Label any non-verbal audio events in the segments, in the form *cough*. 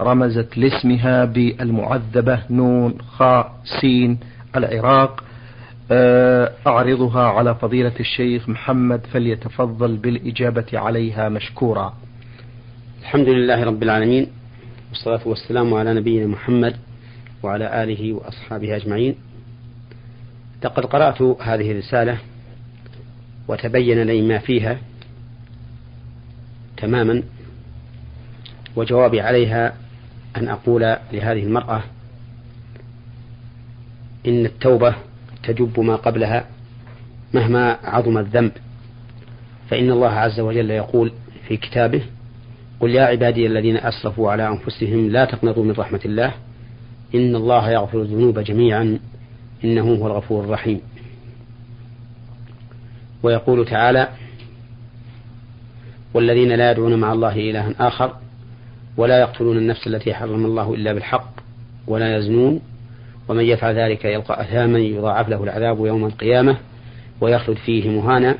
رمزت لاسمها بالمعذبة نون خاء سين العراق. آه، أعرضها على فضيلة الشيخ محمد فليتفضل بالإجابة عليها مشكورا. الحمد لله رب العالمين والصلاة والسلام على نبينا محمد وعلى آله وأصحابه أجمعين. لقد قرأت هذه الرسالة وتبين لي ما فيها تماما وجوابي عليها أن أقول لهذه المرأة إن التوبة تجب ما قبلها مهما عظم الذنب. فإن الله عز وجل يقول في كتابه قل يا عبادي الذين أسرفوا على أنفسهم لا تقنطوا من رحمة الله إن الله يغفر الذنوب جميعا إنه هو الغفور الرحيم. ويقول تعالى والذين لا يدعون مع الله إلها آخر ولا يقتلون النفس التي حرم الله إلا بالحق ولا يزنون. ومن يفعل ذلك يلقى أثاما يضاعف له العذاب يوم القيامة ويخلد فيه مهانا.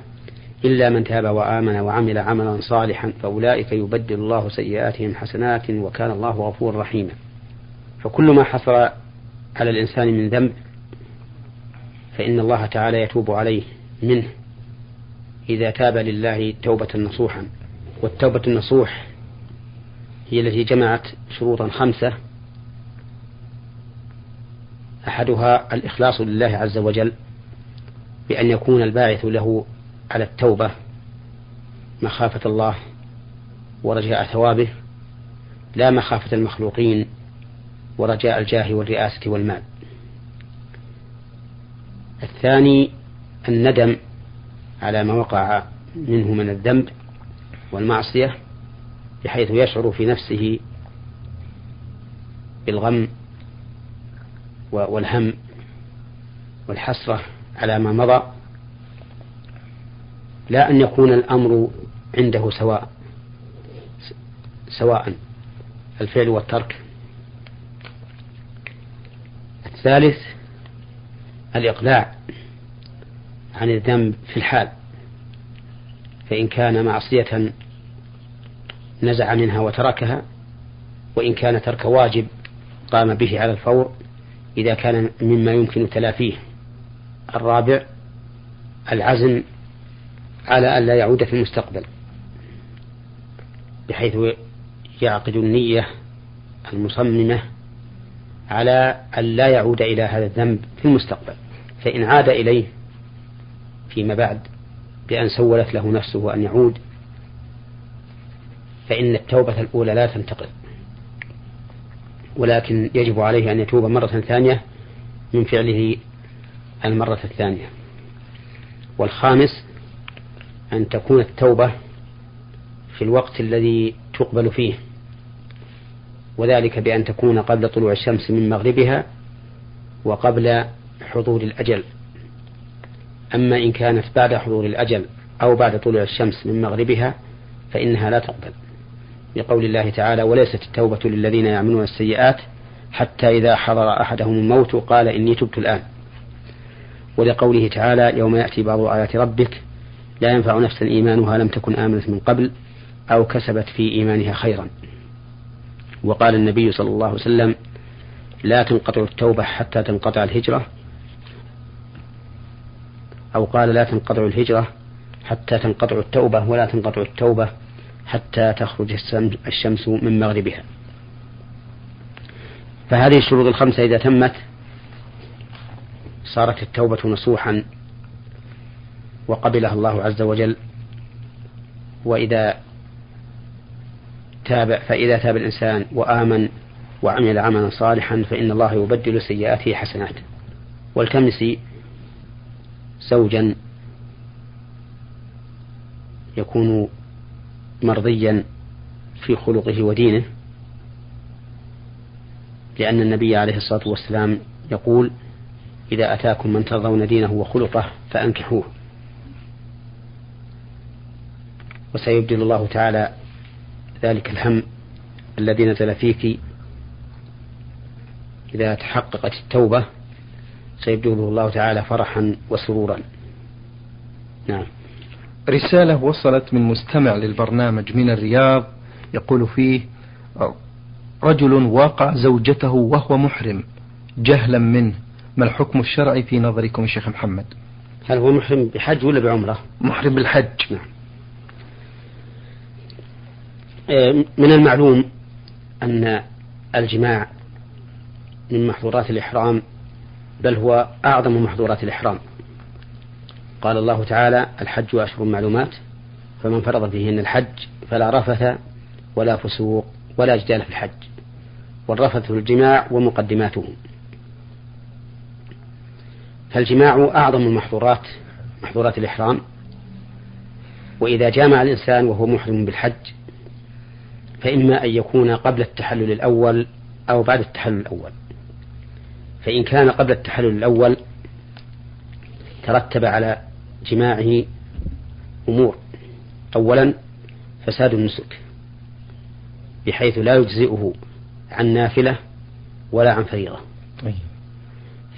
إلا من تاب وآمن وعمل عملا صالحا فأولئك يبدل الله سيئاتهم حسنات وكان الله غفورا رحيما. فكل ما حصل على الإنسان من ذنب فإن الله تعالى يتوب عليه منه إذا تاب لله توبة نصوحا. والتوبة النصوح هي التي جمعت شروطا خمسة. أحدها الإخلاص لله عز وجل بأن يكون الباعث له على التوبة مخافة الله ورجاء ثوابه لا مخافة المخلوقين ورجاء الجاه والرئاسة والمال. الثاني الندم على ما وقع منه من الذنب والمعصية. بحيث يشعر في نفسه بالغم والهم والحسرة على ما مضى لا أن يكون الأمر عنده سواء سواء الفعل والترك. الثالث الإقلاع عن الذنب في الحال فإن كان معصية نزع منها وتركها وإن كان ترك واجب قام به على الفور إذا كان مما يمكن تلافيه. الرابع العزم على أن لا يعود في المستقبل بحيث يعقد النية المصممة على أن لا يعود إلى هذا الذنب في المستقبل. فإن عاد إليه فيما بعد بأن سولت له نفسه أن يعود فإن التوبة الأولى لا تنتقل. ولكن يجب عليه أن يتوب مرة ثانية من فعله المرة الثانية. والخامس أن تكون التوبة في الوقت الذي تقبل فيه وذلك بأن تكون قبل طلوع الشمس من مغربها وقبل حضور الأجل. أما إن كانت بعد حضور الأجل أو بعد طلوع الشمس من مغربها فإنها لا تقبل. لقول الله تعالى وليست التوبة للذين يعملون السيئات حتى إذا حضر أحدهم الموت قال إني تبت الآن ولقوله تعالى يوم يأتي بعض آيات ربك لا ينفع نفسا إيمانها لم تكن آمنت من قبل أو كسبت في إيمانها خيرا وقال النبي صلى الله عليه وسلم لا تنقطع التوبة حتى تنقطع الهجرة أو قال لا تنقطع الهجرة حتى تنقطع التوبة ولا تنقطع التوبة حتى تخرج الشمس من مغربها. فهذه الشروط الخمسة إذا تمت صارت التوبة نصوحا وقبلها الله عز وجل. وإذا تاب فإذا تاب الإنسان وآمن وعمل عملا صالحا فإن الله يبدل سيئاته حسنات. والتمسي زوجا يكون مرضيا في خلقه ودينه لأن النبي عليه الصلاة والسلام يقول إذا أتاكم من ترضون دينه وخلقه فأنكحوه. وسيبدل الله تعالى ذلك الهم الذي نزل فيك إذا تحققت التوبة سيبدله الله تعالى فرحا وسرورا. نعم. رسالة وصلت من مستمع للبرنامج من الرياض يقول فيه رجل واقع زوجته وهو محرم جهلا منه ما الحكم الشرعي في نظركم شيخ محمد؟ هل هو محرم بحج ولا بعمرة؟ محرم بالحج. نعم. آه، من المعلوم أن الجماع من محظورات الإحرام بل هو أعظم محظورات الإحرام. قال الله تعالى الحج أشهر معلومات فمن فرض فيهن الحج فلا رفث ولا فسوق ولا جدال في الحج والرفث الجماع ومقدماته. فالجماع أعظم المحظورات محظورات الإحرام. وإذا جامع الإنسان وهو محرم بالحج فإما أن يكون قبل التحلل الأول أو بعد التحلل الأول. فإن كان قبل التحلل الأول ترتب على جماعة أمور. أولا فساد النسك بحيث لا يجزئه عن نافلة ولا عن فريضة. أي.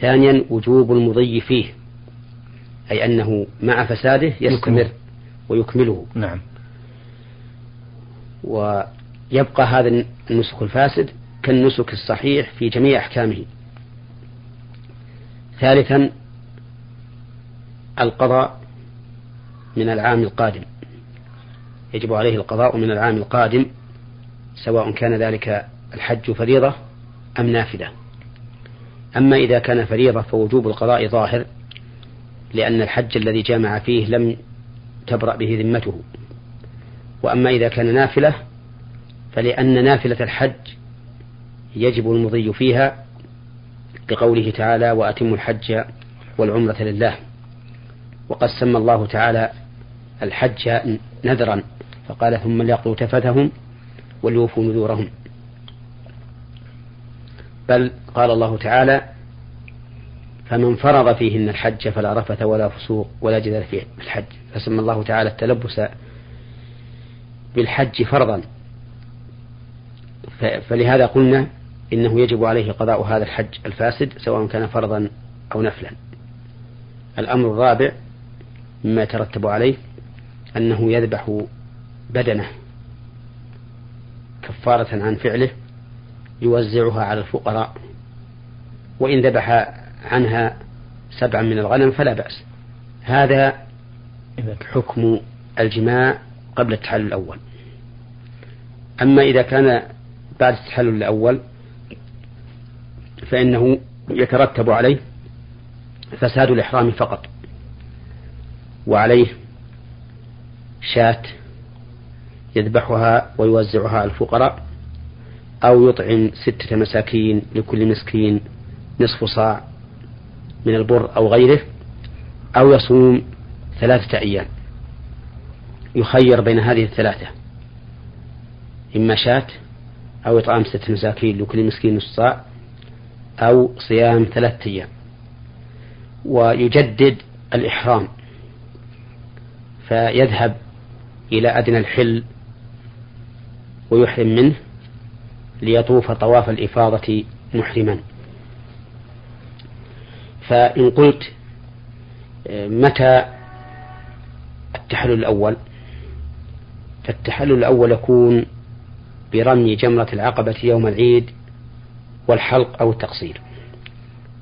ثانيا وجوب المضي فيه أي أنه مع فساده يستمر ويكمله. نعم. ويبقى هذا النسك الفاسد كالنسك الصحيح في جميع أحكامه. ثالثا القضاء من العام القادم. يجب عليه القضاء من العام القادم سواء كان ذلك الحج فريضة أم نافلة. أما إذا كان فريضة فوجوب القضاء ظاهر لأن الحج الذي جامع فيه لم تبرأ به ذمته. وأما إذا كان نافلة فلأن نافلة الحج يجب المضي فيها لقوله تعالى وأتم الحج والعمرة لله وقد سمى الله تعالى الحج نذرا فقال ثم ليقضوا تفتهم وليوفوا نذورهم. بل قال الله تعالى فمن فرض فيهن الحج فلا رفث ولا فسوق ولا جدال في الحج. فسمى الله تعالى التلبس بالحج فرضا. فلهذا قلنا إنه يجب عليه قضاء هذا الحج الفاسد سواء كان فرضا أو نفلا. الأمر الرابع مما يترتب عليه أنه يذبح بدنه كفارة عن فعله يوزعها على الفقراء وإن ذبح عنها سبعا من الغنم فلا بأس. هذا حكم الجماع قبل التحلل الأول. أما إذا كان بعد التحلل الأول فإنه يترتب عليه فساد الإحرام فقط. وعليه شاة يذبحها ويوزعها على الفقراء أو يطعم ستة مساكين لكل مسكين نصف صاع من البر أو غيره أو يصوم ثلاثة أيام. يخير بين هذه الثلاثة إما شاة أو إطعام ستة مساكين لكل مسكين نصف صاع أو صيام ثلاثة أيام. ويجدد الإحرام. فيذهب إلى أدنى الحل ويحرم منه ليطوف طواف الإفاضة محرما. فإن قلت متى التحلل الأول؟ فالتحلل الأول يكون برمي جمرة العقبة يوم العيد والحلق أو التقصير.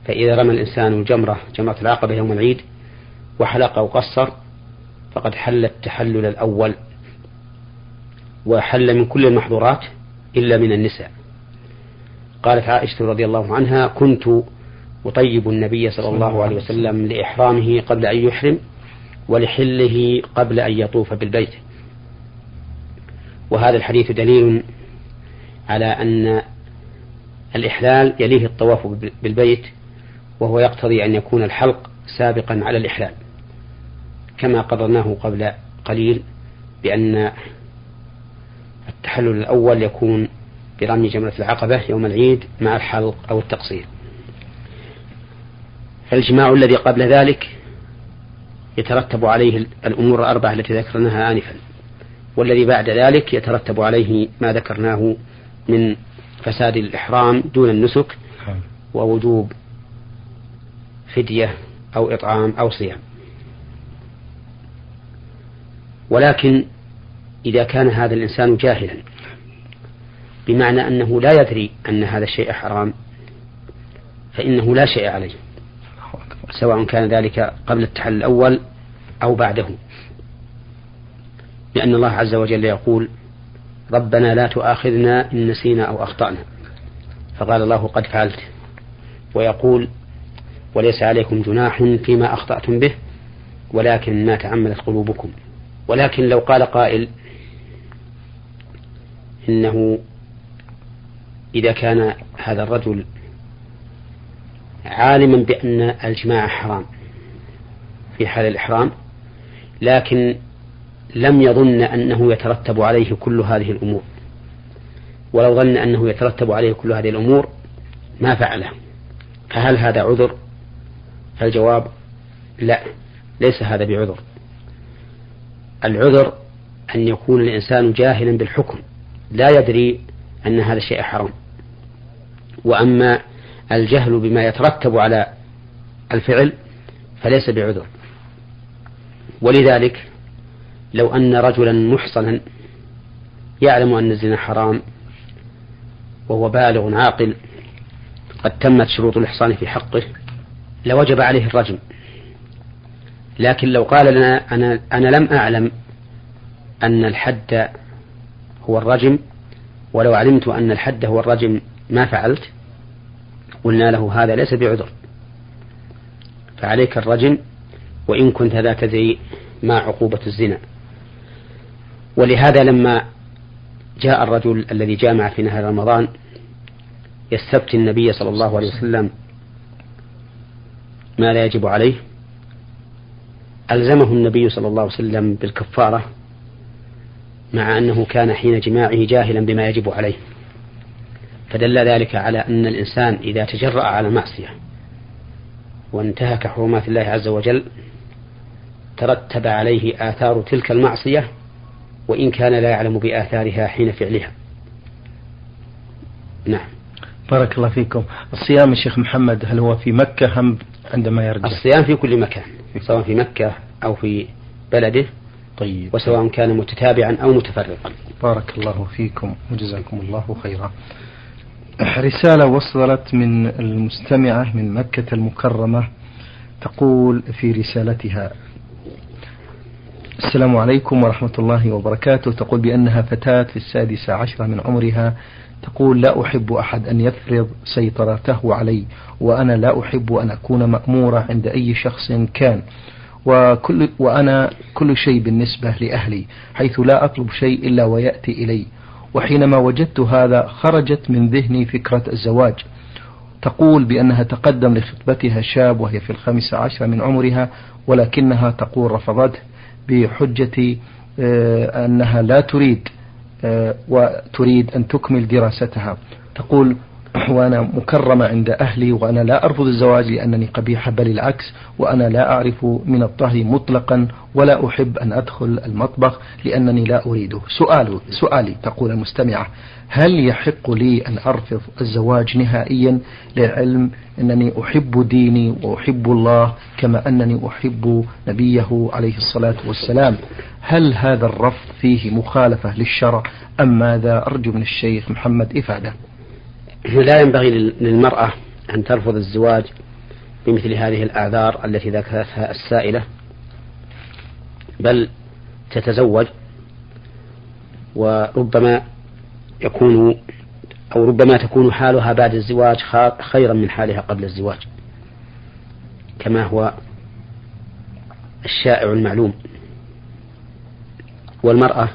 فإذا رمى الإنسان الجمرة جمرة العقبة يوم العيد وحلق أو قصر فقد حل التحلل الأول وحل من كل المحظورات إلا من النساء. قالت عائشة رضي الله عنها كنت أطيب النبي صلى الله عليه وسلم لإحرامه قبل أن يحرم ولحله قبل أن يطوف بالبيت. وهذا الحديث دليل على أن الإحلال يليه الطواف بالبيت وهو يقتضي أن يكون الحلق سابقا على الإحلال. كما قررناه قبل قليل بأن التحلل الأول يكون برمي جمرة العقبة يوم العيد مع الحلق أو التقصير. فالجماع الذي قبل ذلك يترتب عليه الأمور الأربعة التي ذكرناها آنفا والذي بعد ذلك يترتب عليه ما ذكرناه من فساد الإحرام دون النسك ووجوب فدية أو إطعام أو صيام. ولكن إذا كان هذا الإنسان جاهلا بمعنى أنه لا يدري أن هذا الشيء حرام فإنه لا شيء عليه سواء كان ذلك قبل التحلل الأول أو بعده. لأن الله عز وجل يقول ربنا لا تؤاخذنا إن نسينا أو أخطأنا. فقال الله قد فعلت. ويقول وليس عليكم جناح فيما أخطأتم به ولكن ما تعمدت قلوبكم. ولكن لو قال قائل إنه إذا كان هذا الرجل عالما بأن الجماع حرام في حال الإحرام لكن لم يظن أنه يترتب عليه كل هذه الأمور. ولو ظن أنه يترتب عليه كل هذه الأمور ما فعله. فهل هذا عذر؟ فالجواب لا ليس هذا بعذر. العذر أن يكون الإنسان جاهلا بالحكم لا يدري أن هذا الشيء حرام. وأما الجهل بما يترتب على الفعل فليس بعذر. ولذلك لو أن رجلا محصنا يعلم أن الزنا حرام وهو بالغ عاقل قد تمت شروط الإحصان في حقه لوجب عليه الرجم. لكن لو قال لنا أنا, أنا لم أعلم أن الحد هو الرجم ولو علمت أن الحد هو الرجم ما فعلت قلنا له هذا ليس بعذر. فعليك الرجم وإن كنت ذا تدري ما عقوبة الزنا. ولهذا لما جاء الرجل الذي جامع في نهار رمضان يستفتي النبي صلى الله عليه وسلم ما لا يجب عليه ألزمه النبي صلى الله عليه وسلم بالكفارة مع أنه كان حين جماعة جاهلا بما يجب عليه. فدل ذلك على أن الإنسان إذا تجرأ على المعصية وانتهك حرمات الله عز وجل ترتب عليه آثار تلك المعصية وإن كان لا يعلم بآثارها حين فعلها. نعم. بارك الله فيكم. الصيام الشيخ محمد هل هو في مكة أم عندما يرجع؟ الصيام في كل مكان سواء في مكة أو في بلده طيب. وسواء كان متتابعا أو متفرقا. بارك الله فيكم وجزاكم الله خيرا. رسالة وصلت من المستمعة من مكة المكرمة تقول في رسالتها السلام عليكم ورحمة الله وبركاته. تقول بأنها فتاة في السادسة عشرة من عمرها تقول لا أحب أحد أن يفرض سيطرته علي وأنا لا أحب أن أكون مأمورة عند أي شخص كان. وكل وأنا كل شيء بالنسبة لأهلي حيث لا أطلب شيء إلا ويأتي إلي. وحينما وجدت هذا خرجت من ذهني فكرة الزواج. تقول بأنها تقدم لخطبتها شاب وهي في الخامسة عشر من عمرها ولكنها تقول رفضته بحجة آه، أنها لا تريد وتريد أن تكمل دراستها. تقول وأنا مكرمة عند أهلي وأنا لا أرفض الزواج لأنني قبيحة بل العكس وأنا لا أعرف من الطهي مطلقا ولا أحب أن أدخل المطبخ لأنني لا أريده. سؤال سؤالي تقول المستمعة هل يحق لي أن أرفض الزواج نهائيا للعلم أنني أحب ديني وأحب الله كما أنني أحب نبيه عليه الصلاة والسلام؟ هل هذا الرفض فيه مخالفة للشرع أم ماذا؟ أرجو من الشيخ محمد إفادة. لا ينبغي للمرأة أن ترفض الزواج بمثل هذه الأعذار التي ذكرتها السائلة بل تتزوج وربما يكون أو ربما تكون حالها بعد الزواج خيرا من حالها قبل الزواج كما هو الشائع المعلوم. والمرأة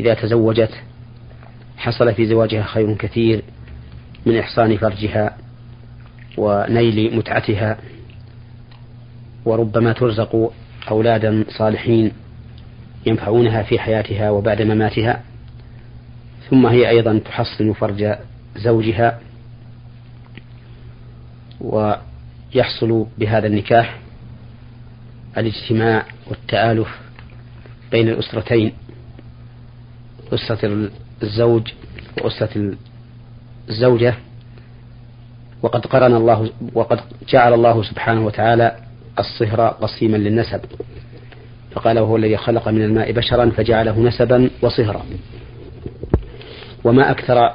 إذا تزوجت حصل في زواجها خير كثير من إحصان فرجها ونيل متعتها وربما ترزق أولادا صالحين ينفعونها في حياتها وبعد مماتها. ثم هي أيضا تحصن فرج زوجها ويحصل بهذا النكاح الاجتماع والتآلف بين الأسرتين أسرة الزوج وأسرة الزوجة وقد قرن الله وقد جعل الله سبحانه وتعالى الصهر قسيما للنسب. فقال وهو الذي خلق من الماء بشرا فجعله نسبا وصهرا. وما أكثر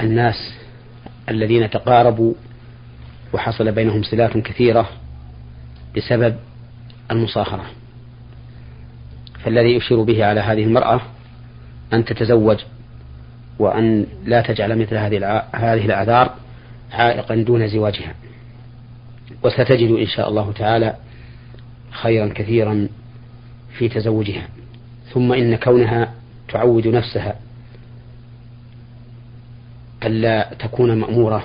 الناس الذين تقاربوا وحصل بينهم صلات كثيرة بسبب المصاهرة. فالذي يشير به على هذه المرأة أن تتزوج وأن لا تجعل مثل هذه هذه الأعذار عائقا دون زواجها. وستجد إن شاء الله تعالى خيرا كثيرا في تزوجها. ثم إن كونها تعود نفسها ألا تكون مأمورة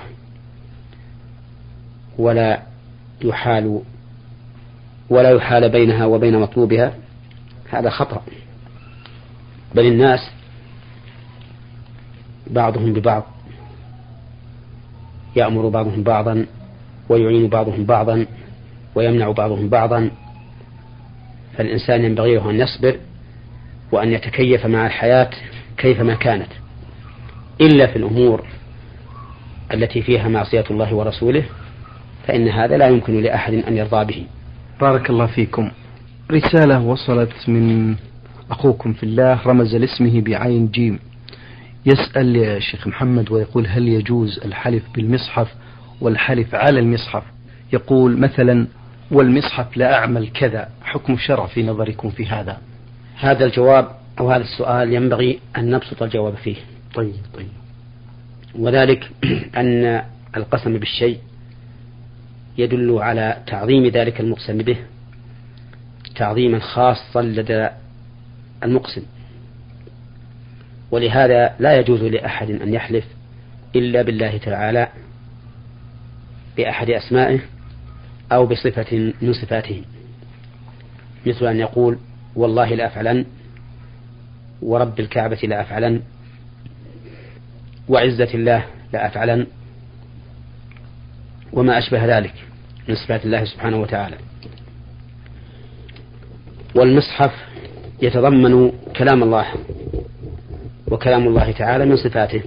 ولا يحال ولا يحال بينها وبين مطلوبها هذا خطأ. بل الناس بعضهم ببعض يأمر بعضهم بعضا ويعين بعضهم بعضا ويمنع بعضهم بعضا. فالإنسان ينبغي له أن يصبر وأن يتكيف مع الحياة كيفما كانت إلا في الأمور التي فيها معصية الله ورسوله فإن هذا لا يمكن لأحد أن يرضى به. بارك الله فيكم. رسالة وصلت من أخوكم في الله رمز لاسمه بعين جيم. يسأل يا شيخ محمد ويقول هل يجوز الحلف بالمصحف والحلف على المصحف؟ يقول مثلا والمصحف لا أعمل كذا حكم الشرع في نظركم في هذا؟ هذا الجواب أو هذا السؤال ينبغي أن نبسط الجواب فيه. طيب طيب. وذلك *clears throat* أن القسم بالشيء يدل على تعظيم ذلك المقسم به تعظيما خاصا لدى المقسم. ولهذا لا يجوز لأحد أن يحلف إلا بالله تعالى بأحد أسمائه أو بصفة من صفاته مثل أن يقول والله لأفعلن ورب الكعبة لأفعلن وعزة الله لأفعلن وما أشبه ذلك من صفات الله سبحانه وتعالى. والمصحف يتضمن كلام الله وكلام الله تعالى من صفاته.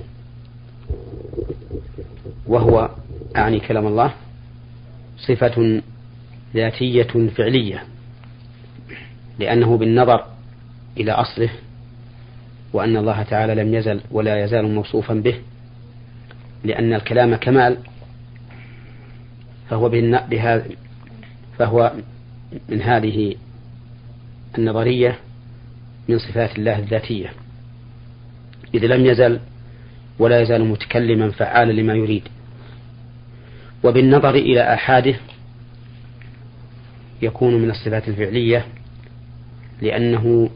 وهو أعني كلام الله صفة ذاتية فعلية لأنه بالنظر إلى أصله وأن الله تعالى لم يزل ولا يزال موصوفا به لأن الكلام كمال فهو بهذا فهو من هذه النظرية من صفات الله الذاتية. إذ لم يزل ولا يزال متكلما فعالا لما يريد. وبالنظر إلى آحاده يكون من الصفات الفعلية لأنه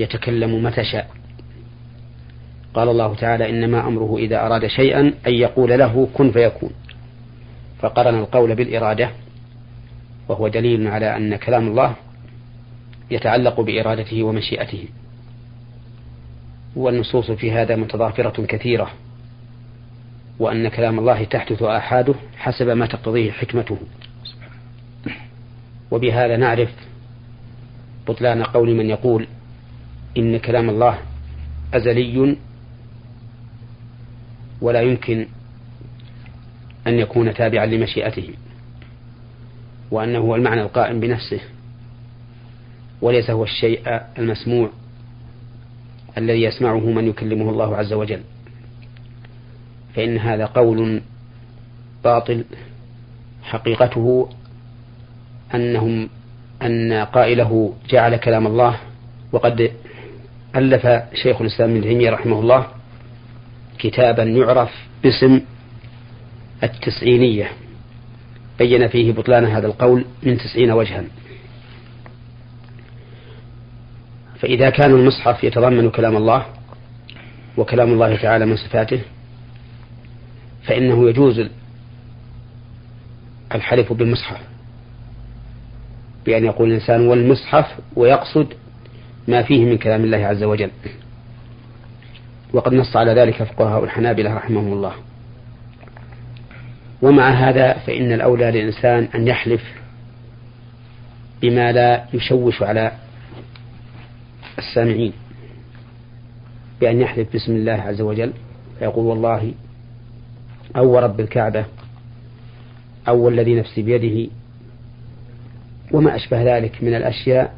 يتكلم متى شاء. قال الله تعالى إنما أمره إذا أراد شيئا أن يقول له كن فيكون فقرن القول بالإرادة وهو دليل على أن كلام الله يتعلق بإرادته ومشيئته. والنصوص في هذا متضافرة كثيرة وأن كلام الله تحدث آحاده حسب ما تقتضيه حكمته. وبهذا نعرف بطلان قول من يقول إن كلام الله أزلي ولا يمكن أن يكون تابعا لمشيئته وأنه هو المعنى القائم بنفسه وليس هو الشيء المسموع. الذي يسمعه من يكلمه الله عز وجل. فإن هذا قول باطل حقيقته أنهم أن قائله جعل كلام الله وقد ألف شيخ الإسلام ابن تيمية رحمه الله كتابا يعرف باسم التسعينية. بين فيه بطلان هذا القول من تسعين وجها. فإذا كان المصحف يتضمن كلام الله وكلام الله تعالى من صفاته فإنه يجوز الحلف بالمصحف بأن يقول الإنسان والمصحف ويقصد ما فيه من كلام الله عز وجل. وقد نص على ذلك فقهاء الحنابلة رحمهم الله. ومع هذا فإن الأولى للإنسان أن يحلف بما لا يشوش على السامعين بأن يحلف باسم الله عز وجل فيقول والله أو رب الكعبة أو الذي نفسي بيده وما أشبه ذلك من الأشياء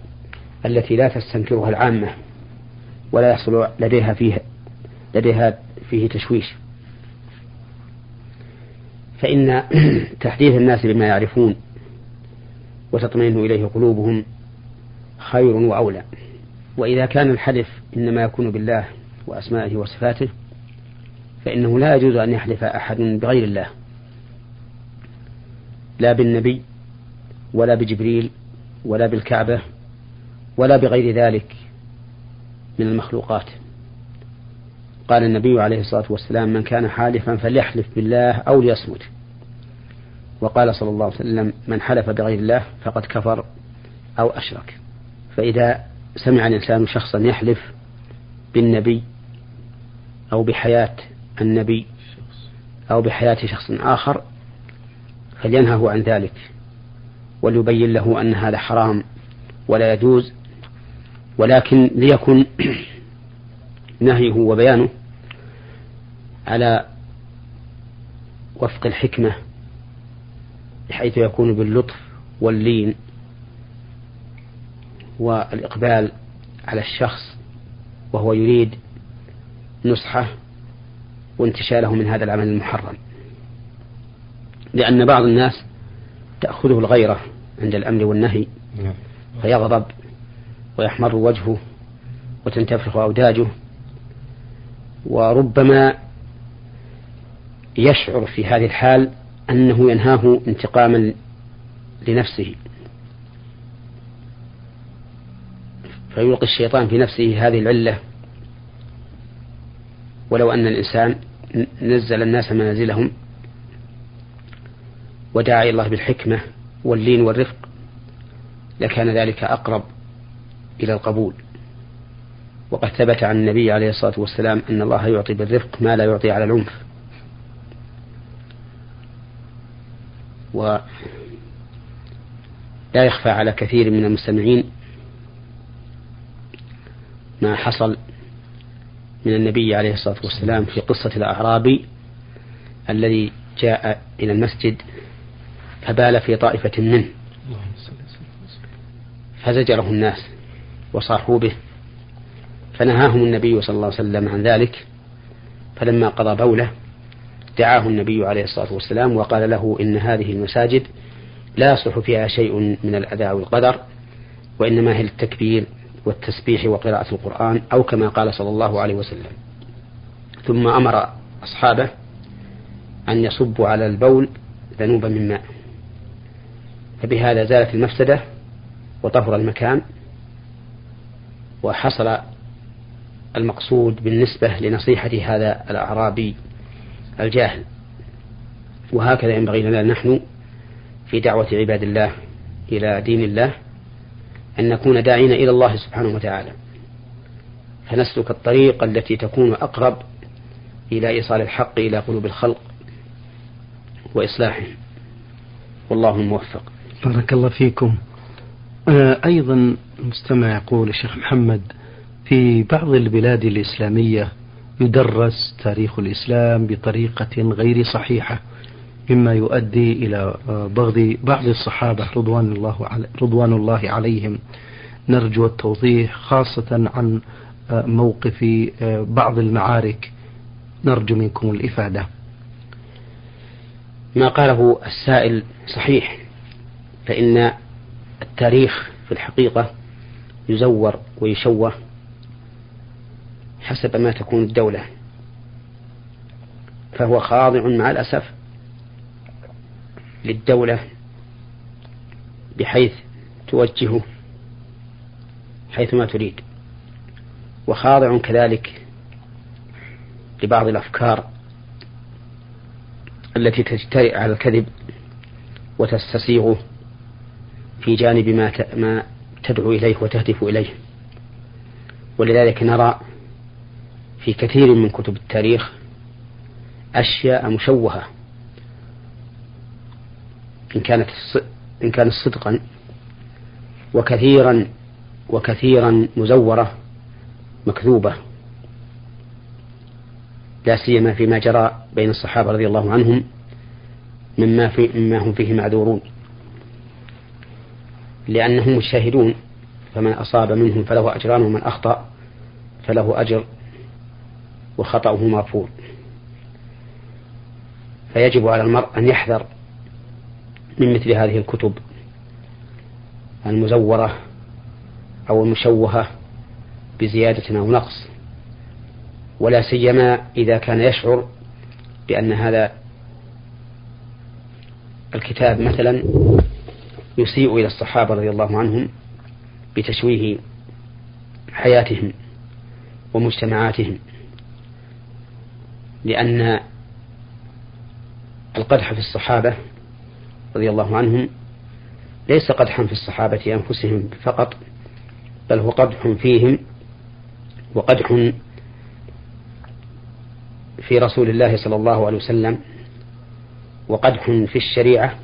التي لا تستنكرها العامة ولا يحصل لديها فيها لديها فيه تشويش. فإن *clears throat* تحديث الناس بما يعرفون وتطمئن إليه قلوبهم خير وأولى. وإذا كان الحلف إنما يكون بالله وأسمائه وصفاته فإنه لا يجوز أن يحلف أحد بغير الله لا بالنبي ولا بجبريل ولا بالكعبة ولا بغير ذلك من المخلوقات. قال النبي عليه الصلاة والسلام من كان حالفا فليحلف بالله أو ليصمت. وقال صلى الله عليه وسلم من حلف بغير الله فقد كفر أو أشرك. فإذا سمع الإنسان شخصا يحلف بالنبي أو بحياة النبي أو بحياة شخص آخر فلينهه عن ذلك وليبين له أن هذا حرام ولا يجوز. ولكن ليكن *clears throat* نهيه وبيانه على وفق الحكمة بحيث يكون باللطف واللين. والإقبال على الشخص وهو يريد نصحه وانتشاله من هذا العمل المحرم لأن بعض الناس تأخذه الغيرة عند الأمر والنهي نعم. فيغضب ويحمر وجهه وتنتفخ أوداجه وربما يشعر في هذه الحال أنه ينهاه انتقاما لنفسه فيلقي الشيطان في نفسه هذه العلة. ولو أن الإنسان نزل الناس منازلهم ودعا إلى الله بالحكمة واللين والرفق لكان ذلك أقرب إلى القبول. وقد ثبت عن النبي عليه الصلاة والسلام أن الله يعطي بالرفق ما لا يعطي على العنف. ولا يخفى على كثير من المستمعين ما حصل من النبي عليه الصلاة والسلام في قصة الأعرابي الذي جاء إلى المسجد فبال في طائفة منه. فزجره الناس وصاحوا به. فنهاهم النبي صلى الله عليه وسلم عن ذلك. فلما قضى بوله دعاه النبي عليه الصلاة والسلام وقال له إن هذه المساجد لا يصلح فيها شيء من الأذى والقدر وإنما هي التكبير والتسبيح وقراءة القرآن أو كما قال صلى الله عليه وسلم. ثم أمر أصحابه أن يصبوا على البول ذنوبا من ماء. فبهذا زالت المفسدة وطهر المكان وحصل المقصود بالنسبة لنصيحة هذا الأعرابي الجاهل. وهكذا ينبغي لنا نحن في دعوة عباد الله إلى دين الله أن نكون داعين إلى الله سبحانه وتعالى. فنسلك الطريق التي تكون أقرب إلى إيصال الحق إلى قلوب الخلق وإصلاحهم. والله الموفق. بارك الله فيكم. آه، أيضا المستمع يقول الشيخ محمد في بعض البلاد الإسلامية يدرس تاريخ الإسلام بطريقة غير صحيحة. مما يؤدي إلى آه، بغض بعض الصحابة رضوان الله رضوان الله عليهم. نرجو التوضيح خاصة عن آه، موقف آه، بعض المعارك. نرجو منكم الإفادة. ما قاله السائل صحيح فإن التاريخ في الحقيقة يزور ويشوه حسب ما تكون الدولة فهو خاضع مع الأسف للدولة بحيث توجهه حيثما تريد. وخاضع كذلك لبعض الأفكار التي تجترئ على الكذب وتستسيغه في جانب ما ما تدعو إليه وتهدف إليه. ولذلك نرى في كثير من كتب التاريخ أشياء مشوهة إن كانت إن كانت صدقا وكثيرا وكثيرا مزورة مكذوبة. لا سيما فيما جرى بين الصحابة رضي الله عنهم مما في مما هم فيه معذورون. لأنهم مشاهدون فمن أصاب منهم فله أجران ومن أخطأ فله أجر وخطأه مغفور. فيجب على المرء أن يحذر من مثل هذه الكتب المزورة أو المشوهة بزيادة أو نقص. ولا سيما إذا كان يشعر بأن هذا الكتاب مثلا يسيء إلى الصحابة رضي الله عنهم بتشويه حياتهم ومجتمعاتهم لأن القدح في الصحابة رضي الله عنهم ليس قدحا في الصحابة أنفسهم فقط بل هو قدح فيهم وقدح في رسول الله صلى الله عليه وسلم وقدح في الشريعة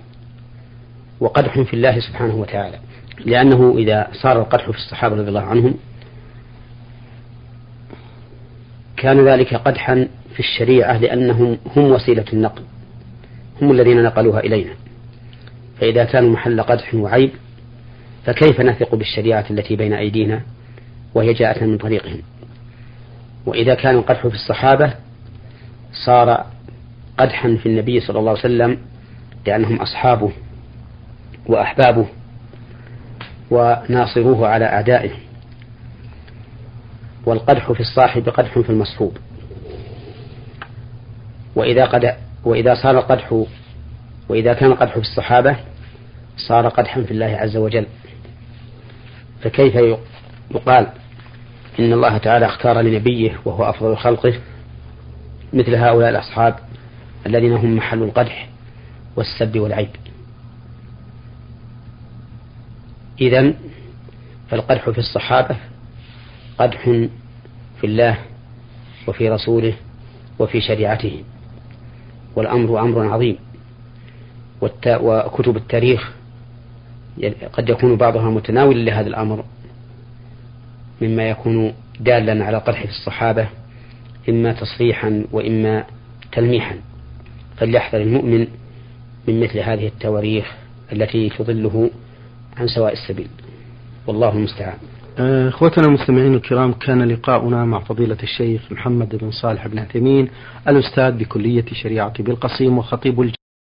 وقدح في الله سبحانه وتعالى. لأنه إذا صار القدح في الصحابة رضي الله عنهم كان ذلك قدحا في الشريعة لأنهم هم وسيلة النقل هم الذين نقلوها إلينا. فإذا كانوا محل قدح وعيب فكيف نثق بالشريعة التي بين أيدينا وهي جاءتنا من طريقهم؟ وإذا كان القدح في الصحابة صار قدحا في النبي صلى الله عليه وسلم لأنهم أصحابه وأحبابه وناصروه على أعدائه والقدح في الصاحب قدح في المصحوب. وإذا قد وإذا صار القدح وإذا كان القدح في الصحابة صار قدحا في الله عز وجل. فكيف يقال إن الله تعالى اختار لنبيه وهو أفضل خلقه مثل هؤلاء الأصحاب الذين هم محل القدح والسب والعيب؟ إذا فالقدح في الصحابة قدح في الله وفي رسوله وفي شريعته والأمر أمر عظيم. وكتب التاريخ قد يكون بعضها متناولا لهذا الأمر. مما يكون دالا على قدح الصحابة إما تصريحا وإما تلميحا. فليحذر المؤمن من مثل هذه التواريخ التي تضله عن سواء السبيل. والله المستعان. آه، إخوتنا المستمعين الكرام كان لقاؤنا مع فضيلة الشيخ محمد بن صالح بن عثيمين الأستاذ بكلية شريعة بالقصيم وخطيب الجامعة